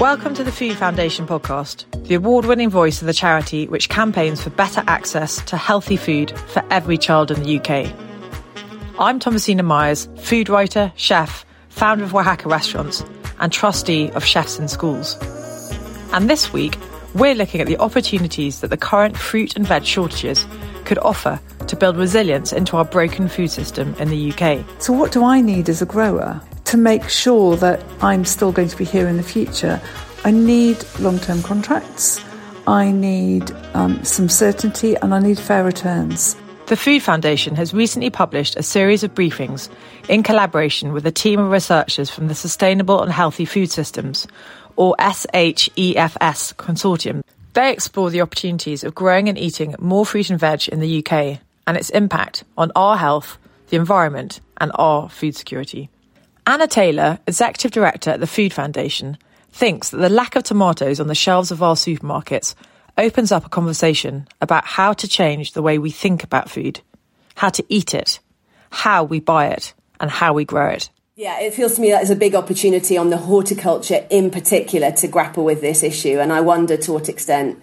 Welcome to the Food Foundation podcast, the award winning voice of the charity which campaigns for better access to healthy food for every child in the UK. I'm Thomasina Miers, food writer, chef, founder of Wahaca Restaurants, and trustee of Chefs in Schools. And this week, we're looking at the opportunities that the current fruit and veg shortages could offer to build resilience into our broken food system in the UK. So, what do I need as a grower to make sure that I'm still going to be here in the future? I need long term contracts, I need um, some certainty, and I need fair returns. The Food Foundation has recently published a series of briefings in collaboration with a team of researchers from the Sustainable and Healthy Food Systems, or SHEFS Consortium. They explore the opportunities of growing and eating more fruit and veg in the UK and its impact on our health, the environment, and our food security. Anna Taylor, Executive Director at the Food Foundation, thinks that the lack of tomatoes on the shelves of our supermarkets opens up a conversation about how to change the way we think about food, how to eat it, how we buy it, and how we grow it. Yeah, it feels to me that there's a big opportunity on the horticulture in particular to grapple with this issue. And I wonder to what extent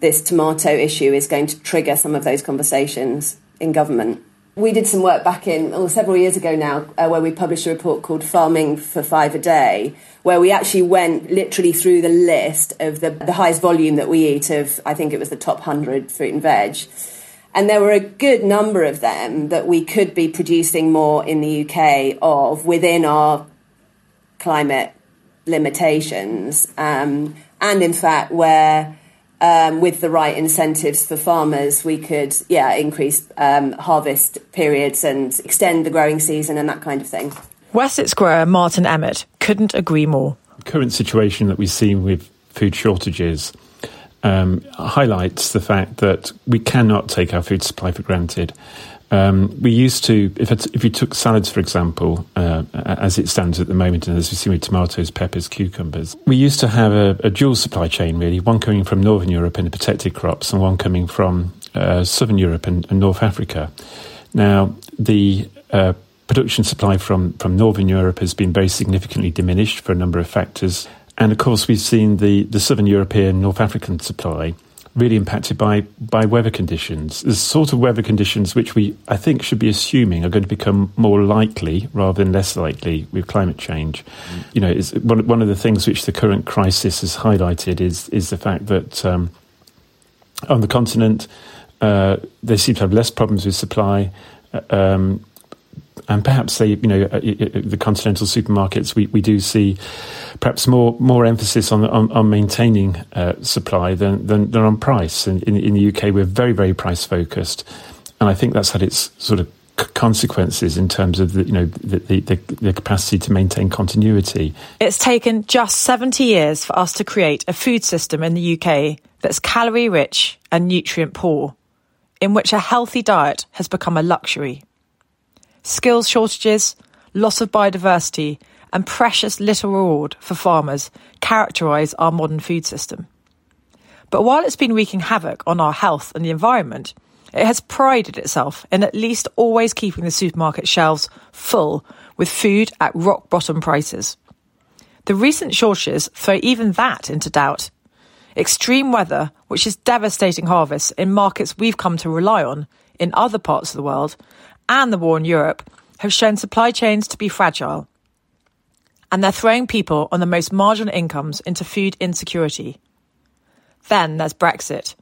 this tomato issue is going to trigger some of those conversations in government. We did some work back in, oh, several years ago now, uh, where we published a report called Farming for Five a Day, where we actually went literally through the list of the, the highest volume that we eat of, I think it was the top 100 fruit and veg. And there were a good number of them that we could be producing more in the UK of within our climate limitations. Um, and in fact, where um, with the right incentives for farmers, we could, yeah, increase um, harvest periods and extend the growing season and that kind of thing. Wessex grower Martin Emmett couldn't agree more. The current situation that we see with food shortages um, highlights the fact that we cannot take our food supply for granted. Um, we used to, if, if you took salads, for example, uh, as it stands at the moment, and as we've seen with tomatoes, peppers, cucumbers, we used to have a, a dual supply chain, really, one coming from Northern Europe and the protected crops, and one coming from uh, Southern Europe and, and, North Africa. Now, the uh, production supply from, from Northern Europe has been very significantly diminished for a number of factors. And of course, we've seen the, the Southern European, North African supply really impacted by, by weather conditions. The sort of weather conditions which we, I think, should be assuming are going to become more likely rather than less likely with climate change. Mm. You know, one, one of the things which the current crisis has highlighted is, is the fact that um, on the continent, uh, they seem to have less problems with supply. Uh, um, and perhaps they, you know, uh, the continental supermarkets, we, we do see perhaps more more emphasis on on, on maintaining uh, supply than, than, than on price. And in, in the UK, we're very very price focused, and I think that's had its sort of consequences in terms of the you know the, the, the, capacity to maintain continuity. It's taken just 70 years for us to create a food system in the UK that's calorie rich and nutrient poor, in which a healthy diet has become a luxury skills shortages, loss of biodiversity, and precious little reward for farmers characterise our modern food system. But while it's been wreaking havoc on our health and the environment, it has prided itself in at least always keeping the supermarket shelves full with food at rock bottom prices. The recent shortages throw even that into doubt. Extreme weather, which is devastating harvests in markets we've come to rely on in other parts of the world, and the war in Europe have shown supply chains to be fragile. And they're throwing people on the most marginal incomes into food insecurity. Then there's Brexit.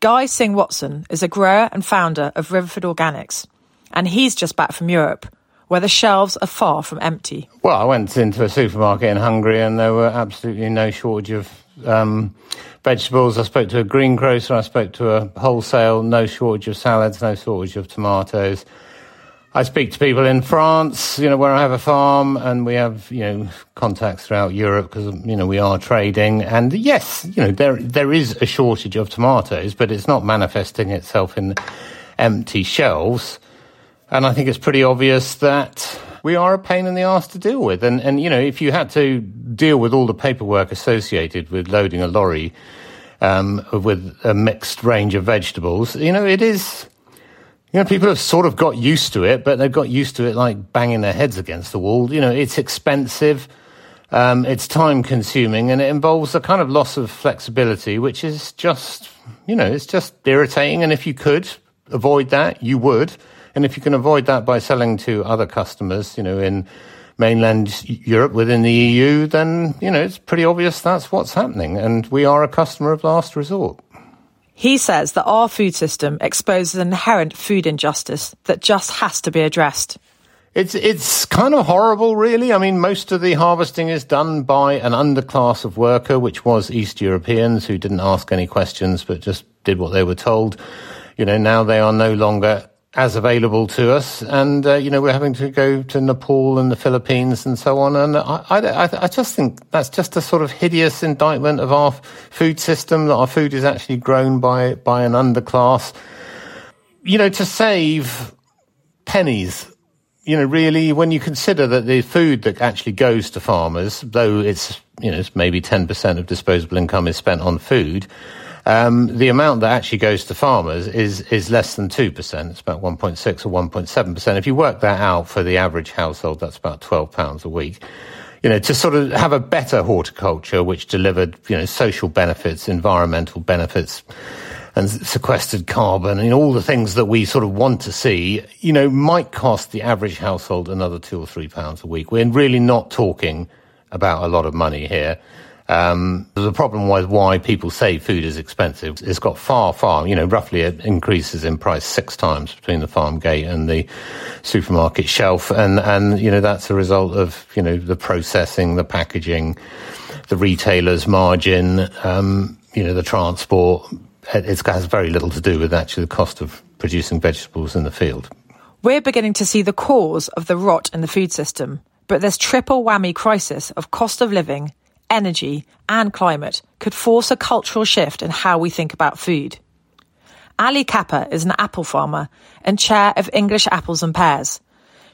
Guy Singh Watson is a grower and founder of Riverford Organics, and he's just back from Europe, where the shelves are far from empty. Well, I went into a supermarket in Hungary and there were absolutely no shortage of um, vegetables. I spoke to a greengrocer, I spoke to a wholesale, no shortage of salads, no shortage of tomatoes. I speak to people in France, you know, where I have a farm, and we have, you know, contacts throughout Europe because, you know, we are trading. And yes, you know, there there is a shortage of tomatoes, but it's not manifesting itself in empty shelves. And I think it's pretty obvious that we are a pain in the ass to deal with. And and you know, if you had to deal with all the paperwork associated with loading a lorry um, with a mixed range of vegetables, you know, it is you know, people have sort of got used to it, but they've got used to it like banging their heads against the wall. You know, it's expensive. Um, it's time consuming and it involves a kind of loss of flexibility, which is just, you know, it's just irritating. And if you could avoid that, you would. And if you can avoid that by selling to other customers, you know, in mainland Europe within the EU, then, you know, it's pretty obvious that's what's happening. And we are a customer of last resort. He says that our food system exposes an inherent food injustice that just has to be addressed. It's it's kind of horrible, really. I mean, most of the harvesting is done by an underclass of worker, which was East Europeans who didn't ask any questions but just did what they were told. You know, now they are no longer as available to us, and uh, you know we're having to go to Nepal and the Philippines and so on. And I, I, I just think that's just a sort of hideous indictment of our food system that our food is actually grown by by an underclass. You know, to save pennies. You know, really, when you consider that the food that actually goes to farmers, though it's you know it's maybe ten percent of disposable income is spent on food um, the amount that actually goes to farmers is is less than two percent. It's about one point six or one point seven percent. If you work that out for the average household, that's about twelve pounds a week. You know, to sort of have a better horticulture which delivered you know social benefits, environmental benefits. And sequestered carbon and all the things that we sort of want to see, you know, might cost the average household another two or three pounds a week. We're really not talking about a lot of money here. Um, the problem was why people say food is expensive. It's got far, far, you know, roughly it increases in price six times between the farm gate and the supermarket shelf. And, and, you know, that's a result of, you know, the processing, the packaging, the retailer's margin, um, you know, the transport. It has very little to do with actually the cost of producing vegetables in the field. We're beginning to see the cause of the rot in the food system, but this triple whammy crisis of cost of living, energy, and climate could force a cultural shift in how we think about food. Ali Capper is an apple farmer and chair of English Apples and Pears.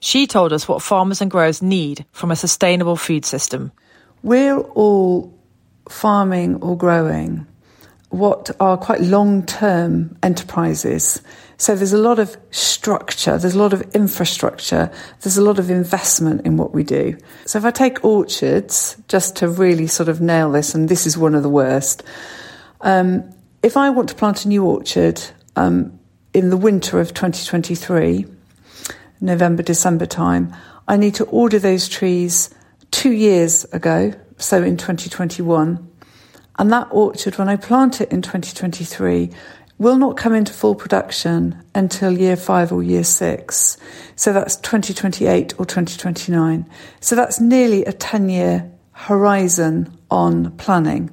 She told us what farmers and growers need from a sustainable food system. We're all farming or growing what are quite long term enterprises. So there's a lot of structure, there's a lot of infrastructure, there's a lot of investment in what we do. So if I take orchards, just to really sort of nail this, and this is one of the worst, um, if I want to plant a new orchard um, in the winter of 2023, November, December time, I need to order those trees two years ago, so in 2021. And that orchard, when I plant it in 2023, will not come into full production until year five or year six. So that's 2028 or 2029. So that's nearly a 10 year horizon on planning.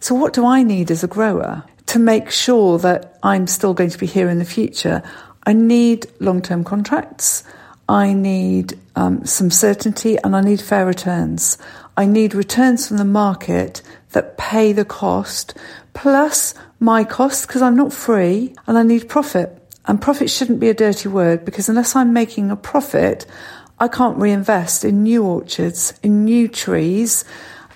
So what do I need as a grower to make sure that I'm still going to be here in the future? I need long term contracts. I need um, some certainty and I need fair returns. I need returns from the market that pay the cost plus my costs because I'm not free and I need profit. And profit shouldn't be a dirty word because unless I'm making a profit, I can't reinvest in new orchards, in new trees,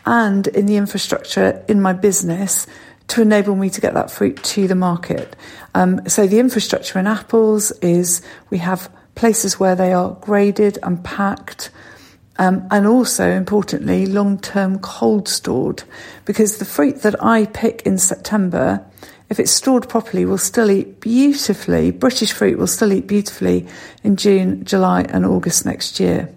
and in the infrastructure in my business to enable me to get that fruit to the market. Um, so the infrastructure in apples is we have places where they are graded and packed um, and also, importantly, long term cold stored because the fruit that I pick in September, if it's stored properly, will still eat beautifully. British fruit will still eat beautifully in June, July, and August next year.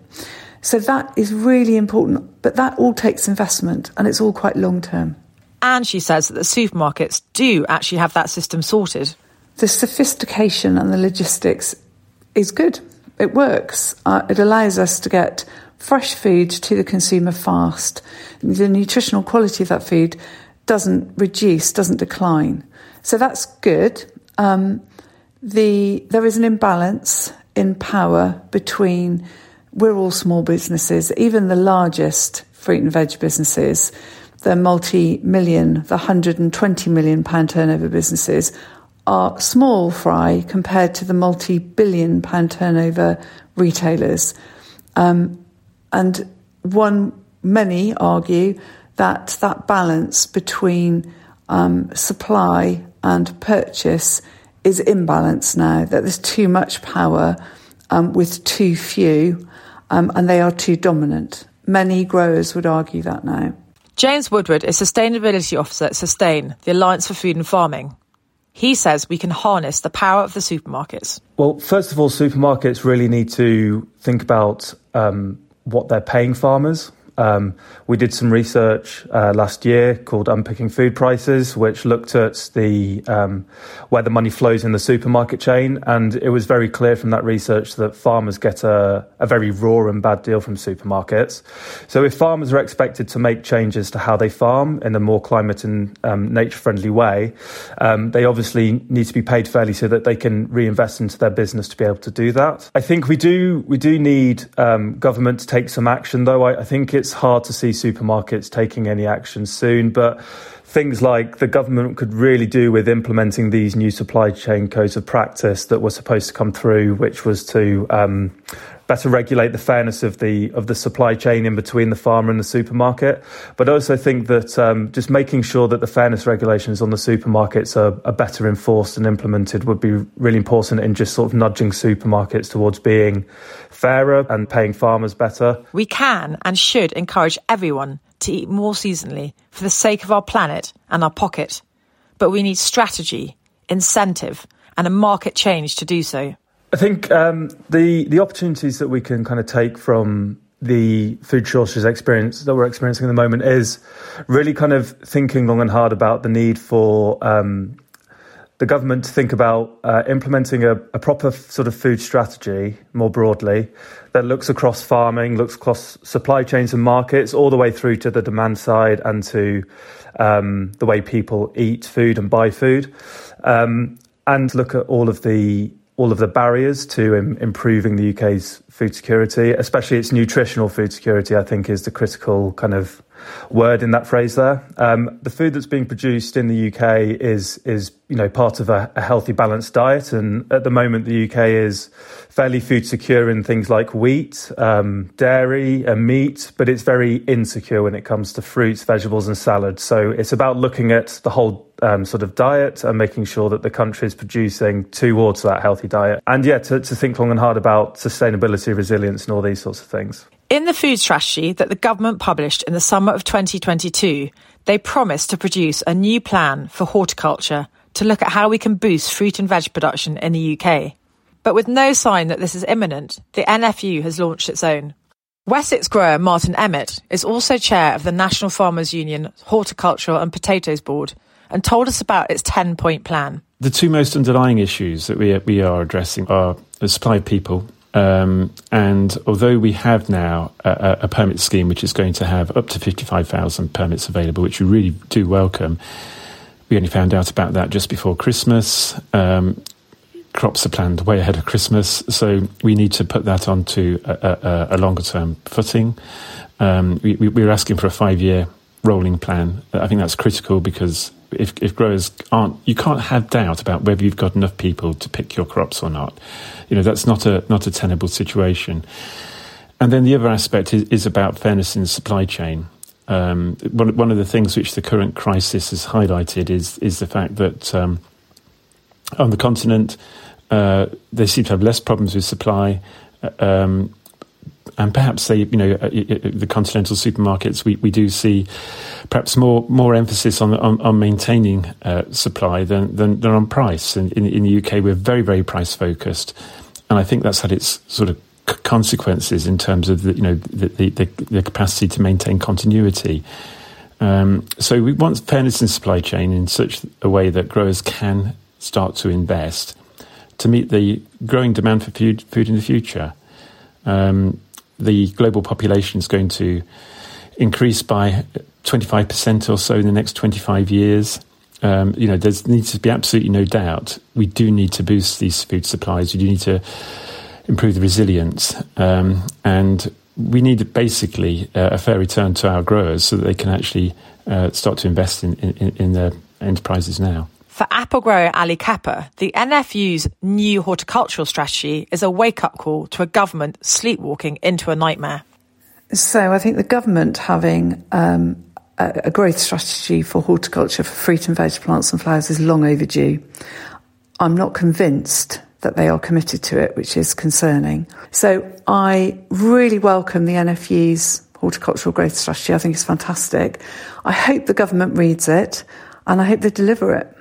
So that is really important, but that all takes investment and it's all quite long term. And she says that the supermarkets do actually have that system sorted. The sophistication and the logistics is good. It works. Uh, it allows us to get fresh food to the consumer fast. The nutritional quality of that food doesn't reduce, doesn't decline. So that's good. Um, the there is an imbalance in power between we're all small businesses, even the largest fruit and veg businesses, the multi-million, the 120 million pound turnover businesses are small fry compared to the multi-billion pound turnover retailers. Um, and one, many argue that that balance between um, supply and purchase is imbalanced now, that there's too much power um, with too few, um, and they are too dominant. many growers would argue that now. James Woodward is Sustainability Officer at Sustain, the Alliance for Food and Farming. He says we can harness the power of the supermarkets. Well, first of all, supermarkets really need to think about um, what they're paying farmers. Um, we did some research uh, last year called Unpicking Food Prices, which looked at the um, where the money flows in the supermarket chain, and it was very clear from that research that farmers get a, a very raw and bad deal from supermarkets. So, if farmers are expected to make changes to how they farm in a more climate and um, nature friendly way, um, they obviously need to be paid fairly so that they can reinvest into their business to be able to do that. I think we do we do need um, government to take some action, though. I, I think it's it's hard to see supermarkets taking any action soon, but things like the government could really do with implementing these new supply chain codes of practice that were supposed to come through, which was to um, better regulate the fairness of the of the supply chain in between the farmer and the supermarket. But I also think that um, just making sure that the fairness regulations on the supermarkets are, are better enforced and implemented would be really important in just sort of nudging supermarkets towards being fairer and paying farmers better. We can and should encourage everyone to eat more seasonally for the sake of our planet and our pocket. But we need strategy, incentive, and a market change to do so. I think um, the the opportunities that we can kind of take from the food shortages experience that we're experiencing at the moment is really kind of thinking long and hard about the need for um, the government to think about uh, implementing a, a, proper sort of food strategy more broadly that looks across farming, looks across supply chains and markets, all the way through to the demand side and to um, the way people eat food and buy food, um, and look at all of the all of the barriers to Im- improving the UK's food security, especially its nutritional food security, I think is the critical kind of word in that phrase there. Um, the food that's being produced in the UK is is you know part of a, a, healthy, balanced diet, and at the moment the UK is fairly food secure in things like wheat, um, dairy, and meat, but it's very insecure when it comes to fruits, vegetables, and salads. So it's about looking at the whole um, sort of diet and making sure that the country is producing towards that healthy diet, and yeah, to, to think long and hard about sustainability, resilience, and all these sorts of things. In the food strategy that the government published in the summer of 2022, they promised to produce a new plan for horticulture to look at how we can boost fruit and veg production in the UK. But with no sign that this is imminent, the NFU has launched its own. Wessex grower Martin Emmett is also chair of the National Farmers Union Horticultural and Potatoes Board and told us about its 10 point plan. The two most underlying issues that we, we are addressing are the supply of people um, and although we have now a, a, permit scheme which is going to have up to 55,000 permits available, which we really do welcome, we only found out about that just before Christmas. Um, crops are planned way ahead of Christmas, so we need to put that onto a, a, a longer term footing. Um, we, we, we're asking for a five year rolling plan. I think that's critical because if, if growers aren't, you can't have doubt about whether you've got enough people to pick your crops or not. You know, that's not a, not a tenable situation. And then the other aspect is, is about fairness in the supply chain. Um, one, one of the things which the current crisis has highlighted is, is the fact that um, on the continent, uh, they seem to have less problems with supply. Uh, um, and perhaps say you know uh, the continental supermarkets we, we do see perhaps more more emphasis on on, on maintaining uh, supply than, than, than on price. And in, in the UK we're very very price focused and I think that's had its sort of consequences in terms of the you know the, the, the capacity to maintain continuity. Um, so we want fairness in supply chain in such a way that growers can start to invest to meet the growing demand for food food in the future. Um, the global population is going to increase by 25% or so in the next 25 years. Um, you know, there needs to be absolutely no doubt we do need to boost these food supplies. We do need to improve the resilience. Um, and we need basically uh, a fair return to our growers so that they can actually uh, start to invest in, in, in their enterprises now. For apple grower Ali Capper, the NFU's new horticultural strategy is a wake up call to a government sleepwalking into a nightmare. So I think the government having um, a, a growth strategy for horticulture for fruit and veg plants and flowers is long overdue. I'm not convinced that they are committed to it, which is concerning. So I really welcome the NFU's horticultural growth strategy. I think it's fantastic. I hope the government reads it and I hope they deliver it.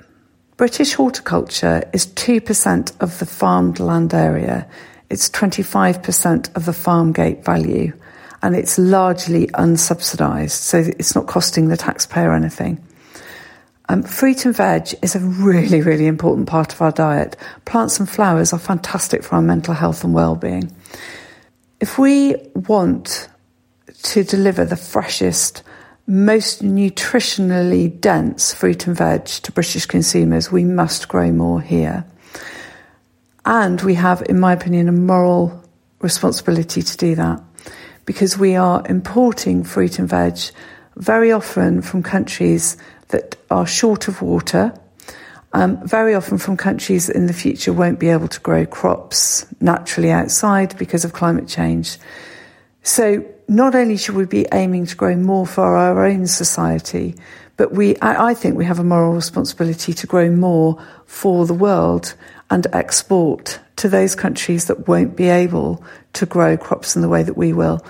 British horticulture is 2% of the farmed land area. It's 25% of the farm gate value and it's largely unsubsidised, so it's not costing the taxpayer anything. Um, fruit and veg is a really, really important part of our diet. Plants and flowers are fantastic for our mental health and well-being. If we want to deliver the freshest, most nutritionally dense fruit and veg to British consumers, we must grow more here. And we have, in my opinion, a moral responsibility to do that because we are importing fruit and veg very often from countries that are short of water, um, very often from countries that in the future won't be able to grow crops naturally outside because of climate change. So not only should we be aiming to grow more for our own society, but we, I, I think we have a moral responsibility to grow more for the world and export to those countries that won't be able to grow crops in the way that we will.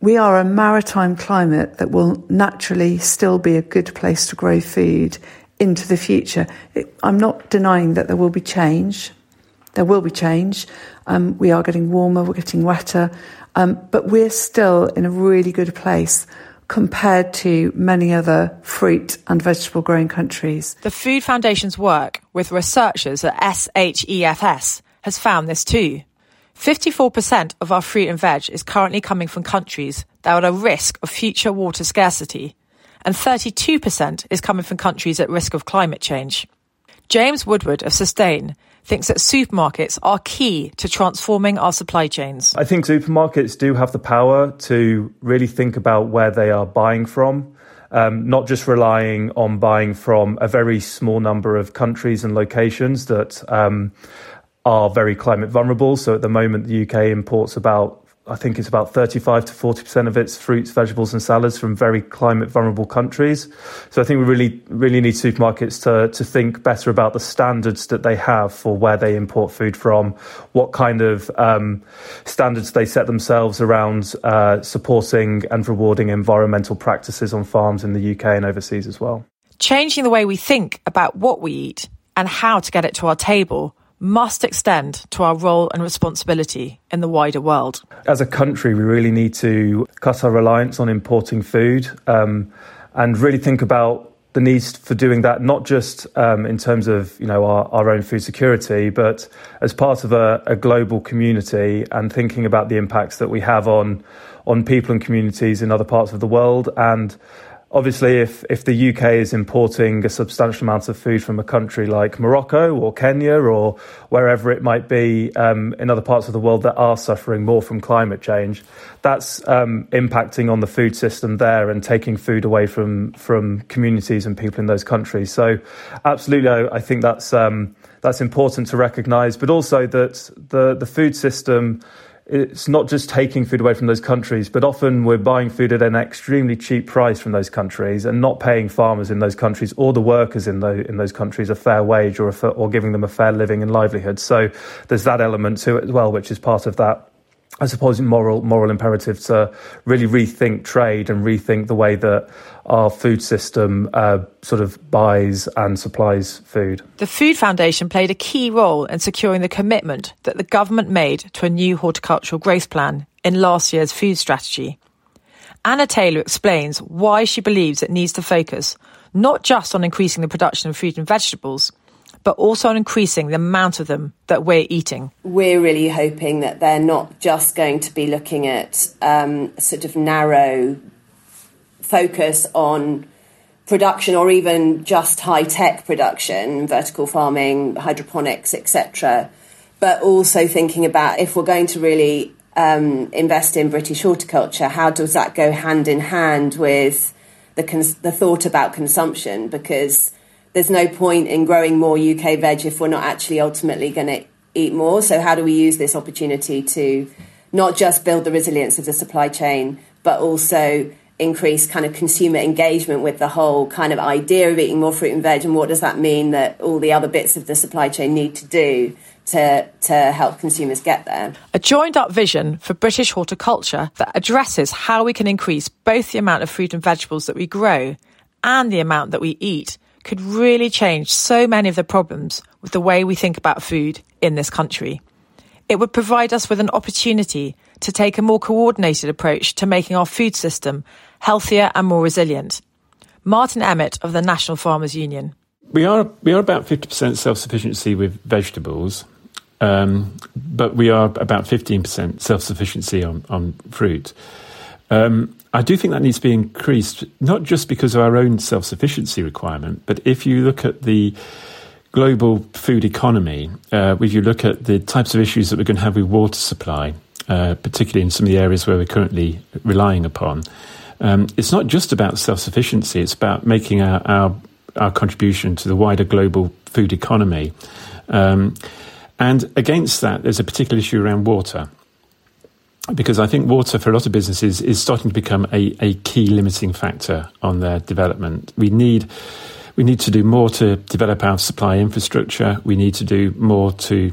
We are a maritime climate that will naturally still be a good place to grow food into the future. It, I'm not denying that there will be change. There will be change. Um, we are getting warmer, we're getting wetter, um, but we're still in a really good place compared to many other fruit and vegetable growing countries. The Food Foundation's work with researchers at SHEFS has found this too. 54% of our fruit and veg is currently coming from countries that are at risk of future water scarcity, and 32% is coming from countries at risk of climate change. James Woodward of Sustain thinks that supermarkets are key to transforming our supply chains. I think supermarkets do have the power to really think about where they are buying from. Um, not just relying on buying from a very small number of countries and locations that um, are very climate vulnerable. So at the moment, the UK imports about I think it's about 35 to 40% of its fruits, vegetables, and salads from very climate vulnerable countries. So I think we really, really need supermarkets to, to think better about the standards that they have for where they import food from, what kind of um, standards they set themselves around uh, supporting and rewarding environmental practices on farms in the UK and overseas as well. Changing the way we think about what we eat and how to get it to our table must extend to our role and responsibility in the wider world. As a country, we really need to cut our reliance on importing food um, and really think about the need for doing that, not just um, in terms of you know our, our own food security, but as part of a, a global community and thinking about the impacts that we have on on people and communities in other parts of the world and Obviously, if, if the UK is importing a substantial amount of food from a country like Morocco or Kenya or wherever it might be um, in other parts of the world that are suffering more from climate change, that's um, impacting on the food system there and taking food away from, from communities and people in those countries. So, absolutely, I, I think that's, um, that's important to recognise, but also that the, the food system it's not just taking food away from those countries, but often we're buying food at an extremely cheap price from those countries and not paying farmers in those countries or the workers in, the, in those countries a fair wage or, a, or giving them a fair living and livelihood. So there's that element to it as well, which is part of that I suppose, moral moral imperative to really rethink trade and rethink the way that our food system uh, sort of buys and supplies food. The Food Foundation played a key role in securing the commitment that the government made to a new horticultural growth plan in last year's food strategy. Anna Taylor explains why she believes it needs to focus not just on increasing the production of fruit and vegetables, but also on increasing the amount of them that we're eating. We're really hoping that they're not just going to be looking at um, sort of narrow focus on production or even just high tech production, vertical farming, hydroponics, etc. But also thinking about if we're going to really um, invest in British horticulture, how does that go hand in hand with the, cons- the thought about consumption? Because there's no point in growing more UK veg if we're not actually ultimately going to eat more. So, how do we use this opportunity to not just build the resilience of the supply chain, but also increase kind of consumer engagement with the whole kind of idea of eating more fruit and veg and what does that mean that all the other bits of the supply chain need to do to, to help consumers get there. A joined up vision for British horticulture that addresses how we can increase both the amount of fruit and vegetables that we grow and the amount that we eat could really change so many of the problems with the way we think about food in this country. It would provide us with an opportunity to take a more coordinated approach to making our food system healthier and more resilient. Martin Emmett of the National Farmers Union. We are we are about fifty percent self sufficiency with vegetables, um, but we are about fifteen percent self sufficiency on on fruit. Um, I do think that needs to be increased, not just because of our own self sufficiency requirement, but if you look at the global food economy, uh, if you look at the types of issues that we're going to have with water supply, uh, particularly in some of the areas where we're currently relying upon, um, it's not just about self sufficiency, it's about making our, our, our, contribution to the wider global food economy. Um, and against that, there's a particular issue around water. Because I think water for a lot of businesses is starting to become a, a key limiting factor on their development. We need we need to do more to develop our supply infrastructure. We need to do more to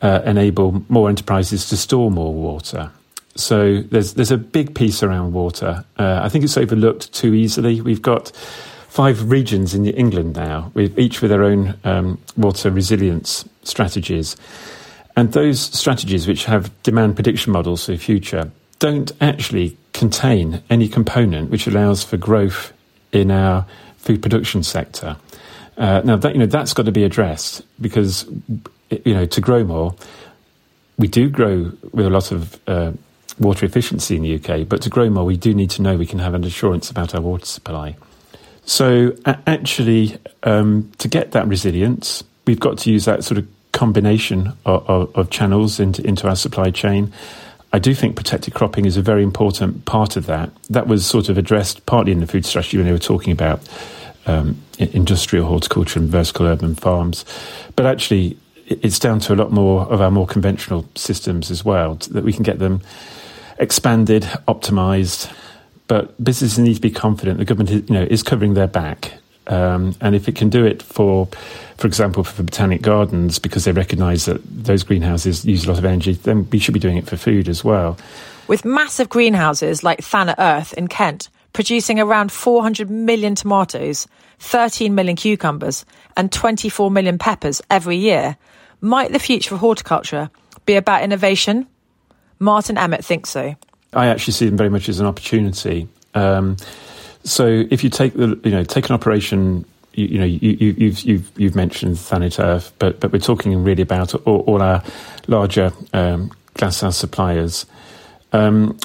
uh, enable more enterprises to store more water. So there's there's a big piece around water. Uh, I think it's overlooked too easily. We've got five regions in England now, with each with their own um, water resilience strategies, and those strategies, which have demand prediction models for the future, don't actually contain any component which allows for growth in our food production sector. Uh, now that you know that's got to be addressed because you know to grow more, we do grow with a lot of uh, water efficiency in the UK, but to grow more, we do need to know we can have an assurance about our water supply. So actually, um, to get that resilience, we've got to use that sort of combination of, of, of channels into, into our supply chain. I do think protected cropping is a very important part of that. That was sort of addressed partly in the food strategy when they were talking about um, industrial horticulture and vertical urban farms. But actually, it's down to a lot more of our more conventional systems as well, that we can get them expanded, optimized. But businesses need to be confident the government you know, is covering their back. Um, and if it can do it for, for example, for the botanic gardens, because they recognise that those greenhouses use a lot of energy, then we should be doing it for food as well. With massive greenhouses like Thanet Earth in Kent, producing around 400 million tomatoes, 13 million cucumbers, and 24 million peppers every year, might the future of horticulture be about innovation? Martin Emmett thinks so. I actually see them very much as an opportunity. Um, so if you take the you know take an operation you, you know, you, have you, you've, you've, you've mentioned Thanet Earth, but but we're talking really about all, all our larger um, glasshouse suppliers. Um,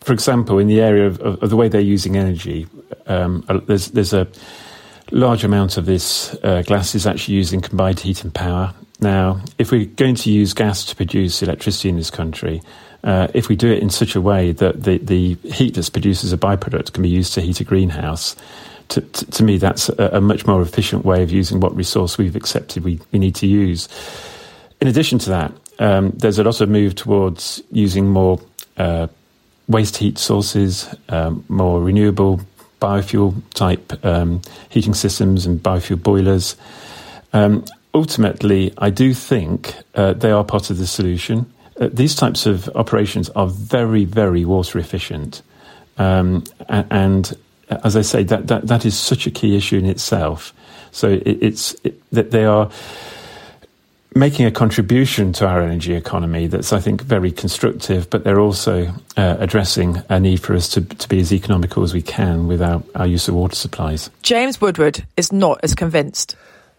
for example, in the area of, of, of, the way they're using energy, um, there's there's a large amount of this uh, glass is actually using combined heat and power. Now, if we're going to use gas to produce electricity in this country, uh, if we do it in such a way that the, the heat that's produced as a byproduct can be used to heat a greenhouse, to, to, to me, that's a, a, much more efficient way of using what resource we've accepted we, we need to use. In addition to that, um, there's a lot of move towards using more uh, waste heat sources, um, more renewable biofuel type um, heating systems and biofuel boilers. Um, ultimately, I do think uh, they are part of the solution. Uh, these types of operations are very, very water efficient. Um, and, and, as I say, that, that, that is such a key issue in itself. So it, it's it, that they are making a contribution to our energy economy that's, I think, very constructive, but they're also uh, addressing a need for us to, to be as economical as we can with our, our use of water supplies. James Woodward is not as convinced.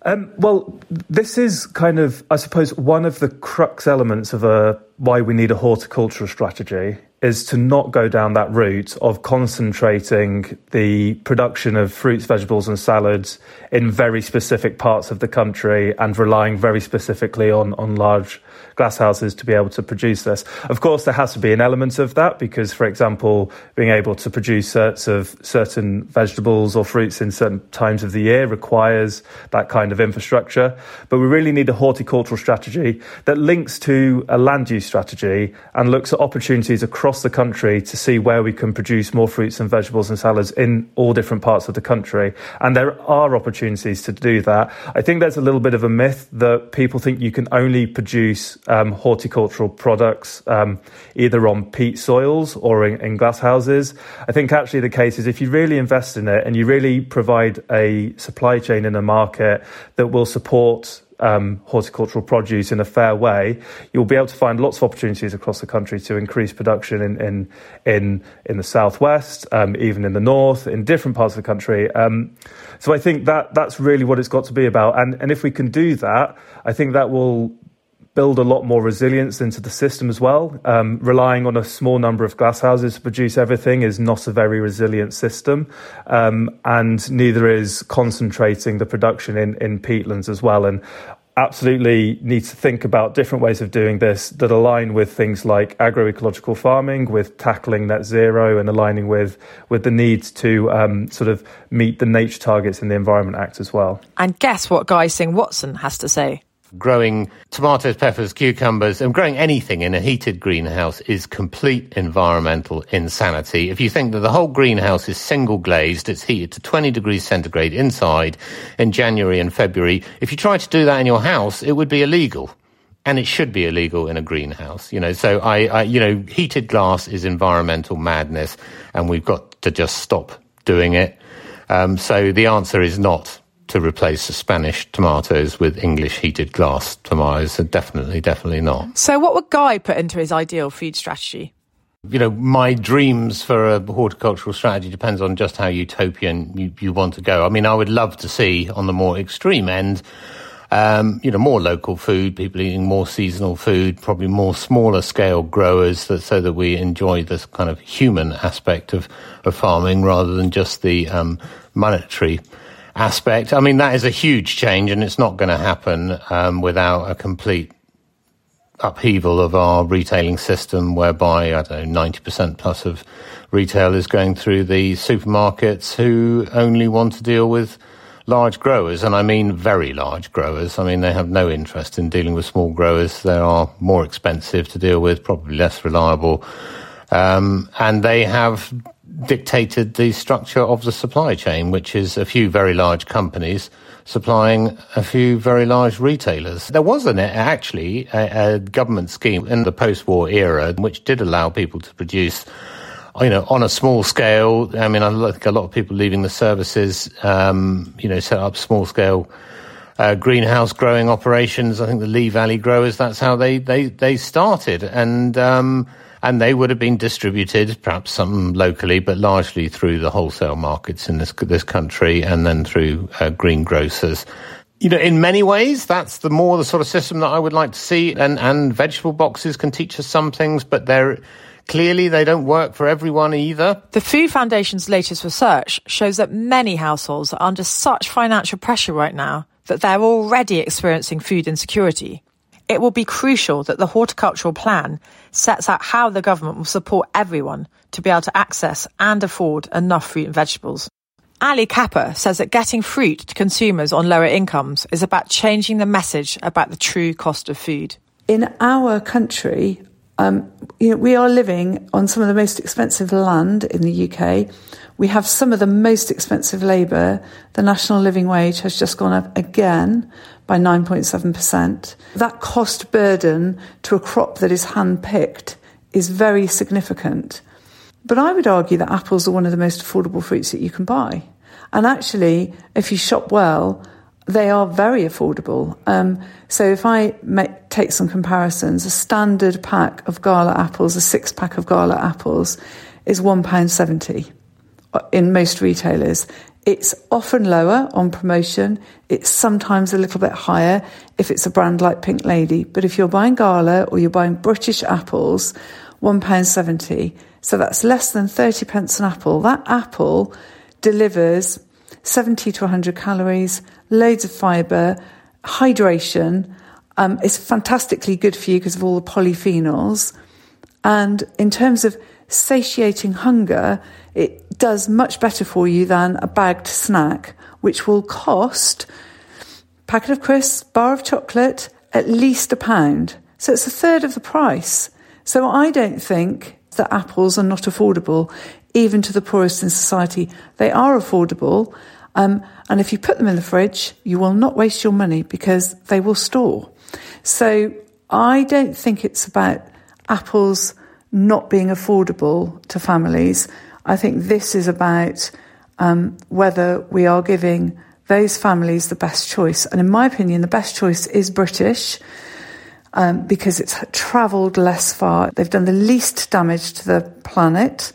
Um, well, this is kind of, I suppose, one of the crux elements of a why we need a horticultural strategy is to not go down that route of concentrating the production of fruits, vegetables, and salads in very specific parts of the country and relying very specifically on, on large glasshouses to be able to produce this. Of course, there has to be an element of that because, for example, being able to produce certs of certain vegetables or fruits in certain times of the year requires that kind of infrastructure. But we really need a horticultural strategy that links to a land use strategy and looks at opportunities across across the country to see where we can produce more fruits and vegetables and salads in all different parts of the country. And there are opportunities to do that. I think there's a little bit of a myth that people think you can only produce um, horticultural products um, either on peat soils or in, in glass houses. I think actually the case is if you really invest in it and you really provide a supply chain in a market that will support um, horticultural produce in a fair way, you'll be able to find lots of opportunities across the country to increase production in in in, in the southwest, um, even in the north, in different parts of the country. Um, so I think that that's really what it's got to be about. And and if we can do that, I think that will build a lot more resilience into the system as well. Um, relying on a small number of glasshouses to produce everything is not a very resilient system, um, and neither is concentrating the production in, in peatlands as well. And absolutely need to think about different ways of doing this that align with things like agroecological farming, with tackling net zero, and aligning with with the needs to um, sort of meet the nature targets in the Environment Act as well. And guess what Guy Singh Watson has to say? Growing tomatoes, peppers, cucumbers, and growing anything in a heated greenhouse is complete environmental insanity. If you think that the whole greenhouse is single glazed, it's heated to 20 degrees centigrade inside in January and February, if you try to do that in your house, it would be illegal. And it should be illegal in a greenhouse, you know. So I, I you know, heated glass is environmental madness, and we've got to just stop doing it. Um, so the answer is not to replace the Spanish tomatoes with English heated glass tomatoes. So definitely, definitely not. So, what would Guy put into his ideal food strategy? You know, my dreams for a horticultural strategy depends on just how utopian you, you want to go. I mean, I would love to see on the more extreme end, um, you know, more local food, people eating more seasonal food, probably more smaller scale growers, that, so that we enjoy this kind of human aspect of, of farming rather than just the um, monetary aspect. I mean, that is a huge change, and it's not going to happen um, without a complete upheaval of our retailing system, whereby I don't know ninety percent plus of retail is going through the supermarkets who only want to deal with large growers, and I mean very large growers. I mean they have no interest in dealing with small growers. They are more expensive to deal with, probably less reliable, um, and they have dictated the structure of the supply chain, which is a few very large companies supplying a few very large retailers. There was an, actually a, a government scheme in the post-war era which did allow people to produce you know, on a small scale. I mean, I think a lot of people leaving the services, um, you know, set up small scale uh, greenhouse growing operations. I think the Lee Valley growers, that's how they, they, they started. And, um, and they would have been distributed, perhaps some locally, but largely through the wholesale markets in this this country, and then through uh, greengrocers. You know, in many ways, that's the more the sort of system that I would like to see. And and vegetable boxes can teach us some things, but they're clearly they don't work for everyone either. The Food Foundation's latest research shows that many households are under such financial pressure right now that they're already experiencing food insecurity. It will be crucial that the horticultural plan sets out how the government will support everyone to be able to access and afford enough fruit and vegetables. Ali Capper says that getting fruit to consumers on lower incomes is about changing the message about the true cost of food. In our country, um, you know, we are living on some of the most expensive land in the UK. We have some of the most expensive labour. The national living wage has just gone up again by 9.7%. That cost burden to a crop that is hand picked is very significant. But I would argue that apples are one of the most affordable fruits that you can buy. And actually, if you shop well, they are very affordable. Um, so if I make, take some comparisons, a standard pack of Gala apples, a six pack of Gala apples, is £1.70 in most retailers. It's often lower on promotion. It's sometimes a little bit higher if it's a brand like Pink Lady. But if you're buying Gala or you're buying British apples, £1.70. So that's less than 30 pence an apple. That apple delivers 70 to 100 calories, loads of fibre, hydration. Um, it's fantastically good for you because of all the polyphenols. And in terms of satiating hunger, it does much better for you than a bagged snack, which will cost packet of crisps, bar of chocolate, at least a pound. So it's a third of the price. So I don't think that apples are not affordable, even to the poorest in society. They are affordable. Um, and if you put them in the fridge, you will not waste your money because they will store. So I don't think it's about apples not being affordable to families. I think this is about um, whether we are giving those families the best choice. And in my opinion, the best choice is British. Um, because it's travelled less far. They've done the least damage to the planet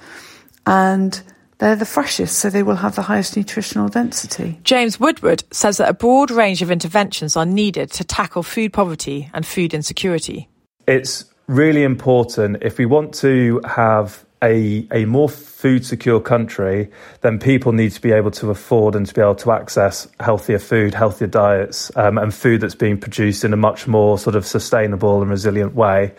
and they're the freshest, so they will have the highest nutritional density. James Woodward says that a broad range of interventions are needed to tackle food poverty and food insecurity. It's really important if we want to have a, a more food secure country, then people need to be able to afford and to be able to access healthier food, healthier diets, um, and food that's being produced in a much more sort of sustainable and resilient way.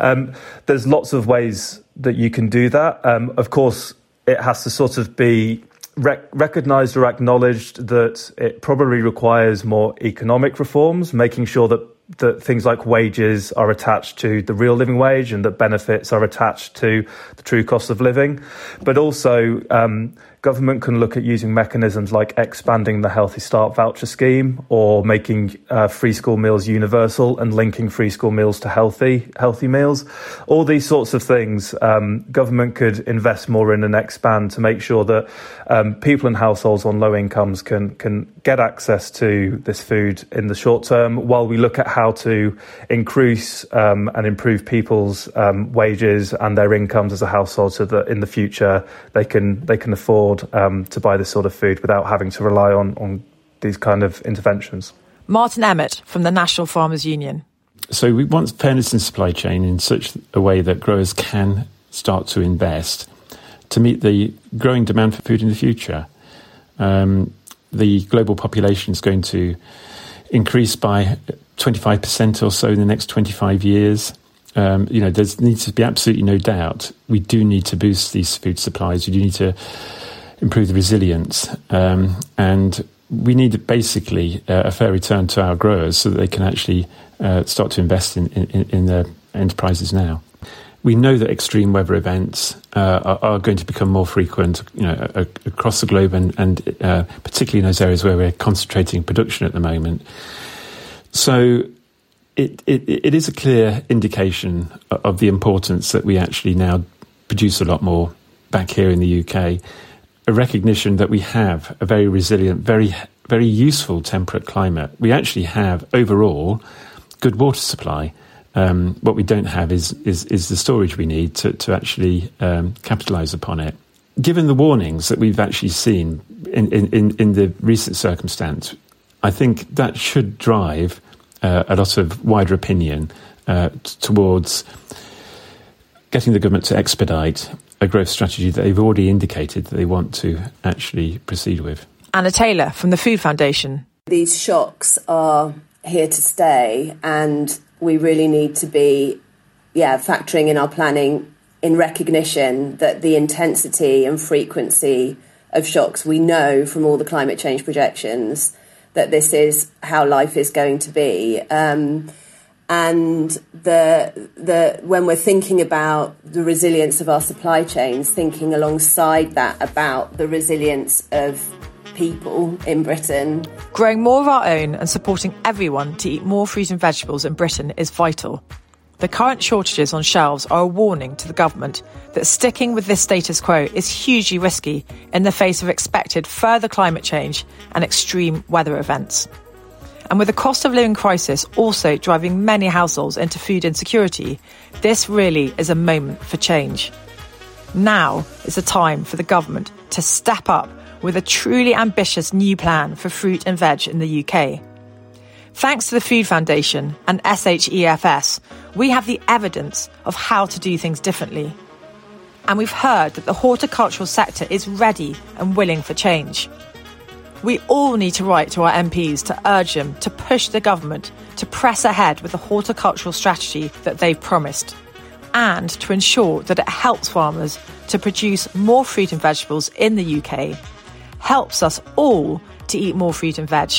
Um, there's lots of ways that you can do that. Um, of course, it has to sort of be rec- recognized or acknowledged that it probably requires more economic reforms, making sure that that things like wages are attached to the real living wage and that benefits are attached to the true cost of living. But also, um, government can look at using mechanisms like expanding the Healthy Start voucher scheme or making uh, free school meals universal and linking free school meals to healthy healthy meals. All these sorts of things, um, government could invest more in and expand to make sure that um, people and households on low incomes can can get access to this food in the short term, while we look at how to increase um, and improve people's um, wages and their incomes as a household, so that in the future they can they can afford afford um, to buy this sort of food without having to rely on, on these kind of interventions. Martin Emmett from the National Farmers Union. So we want fairness in supply chain in such a way that growers can start to invest to meet the growing demand for food in the future. Um, the global population is going to increase by 25% or so in the next 25 years. Um, you know, there needs to be absolutely no doubt we do need to boost these food supplies. We do need to improve the resilience. Um, and we need basically uh, a fair return to our growers so that they can actually uh, start to invest in, in, in, their enterprises now. We know that extreme weather events uh, are, are, going to become more frequent, you know, across the globe, and, and uh, particularly in those areas where we're concentrating production at the moment. So, it, it, it is a clear indication of the importance that we actually now produce a lot more back here in the UK a recognition that we have a very resilient, very very useful temperate climate. We actually have overall good water supply. Um, what we don't have is, is, is the storage we need to, to actually um, capitalise upon it. Given the warnings that we've actually seen in, in, in the recent circumstance, I think that should drive uh, a lot of wider opinion uh, t- towards getting the government to expedite a growth strategy that they've already indicated that they want to actually proceed with. Anna Taylor from the Food Foundation. These shocks are here to stay, and we really need to be, yeah, factoring in our planning in recognition that the intensity and frequency of shocks we know from all the climate change projections that this is how life is going to be. Um, and the the when we're thinking about the resilience of our supply chains, thinking alongside that about the resilience of people in Britain. Growing more of our own and supporting everyone to eat more fruit and vegetables in Britain is vital. The current shortages on shelves are a warning to the government that sticking with this status quo is hugely risky in the face of expected further climate change and extreme weather events. And with the cost of living crisis also driving many households into food insecurity, this really is a moment for change. Now is the time for the government to step up with a truly ambitious new plan for fruit and veg in the UK. Thanks to the Food Foundation and SHEFS, we have the evidence of how to do things differently. And we've heard that the horticultural sector is ready and willing for change. We all need to write to our MPs to urge them to push the government to press ahead with the horticultural strategy that they've promised and to ensure that it helps farmers to produce more fruit and vegetables in the UK, helps us all to eat more fruit and veg,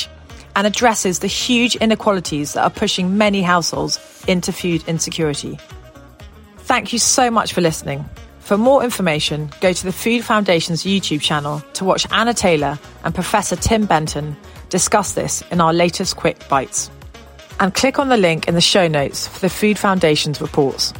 and addresses the huge inequalities that are pushing many households into food insecurity. Thank you so much for listening. For more information, go to the Food Foundation's YouTube channel to watch Anna Taylor and Professor Tim Benton discuss this in our latest Quick Bites. And click on the link in the show notes for the Food Foundation's reports.